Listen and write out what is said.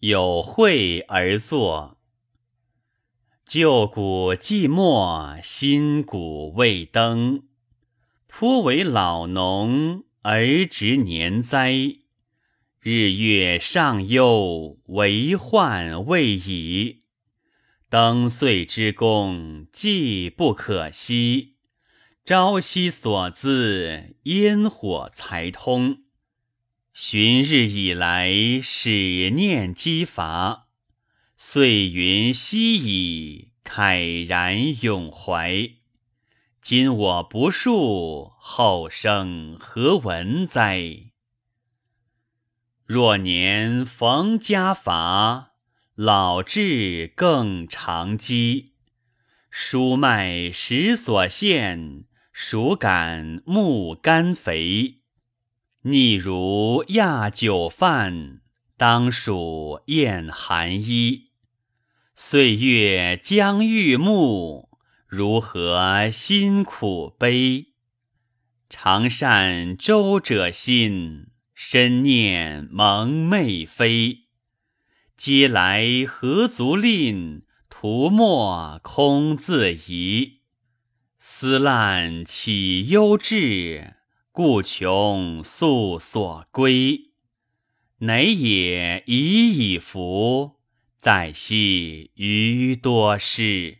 有会而作。旧谷既没，新谷未登。颇为老农而值年灾，日月上忧，为患未已。登岁之功，既不可惜。朝夕所资，烟火才通。旬日以来，始念积乏。岁云稀矣，慨然永怀。今我不述，后生何闻哉？若年逢家乏，老至更长饥。书麦食所限，孰感木甘肥？逆如亚酒饭，当属厌寒衣。岁月将欲暮。如何辛苦悲？常善周者心，深念蒙昧非。嗟来何足吝？徒莫空自疑。思滥岂忧志？故穷速所归。馁也已矣夫！再惜余多事。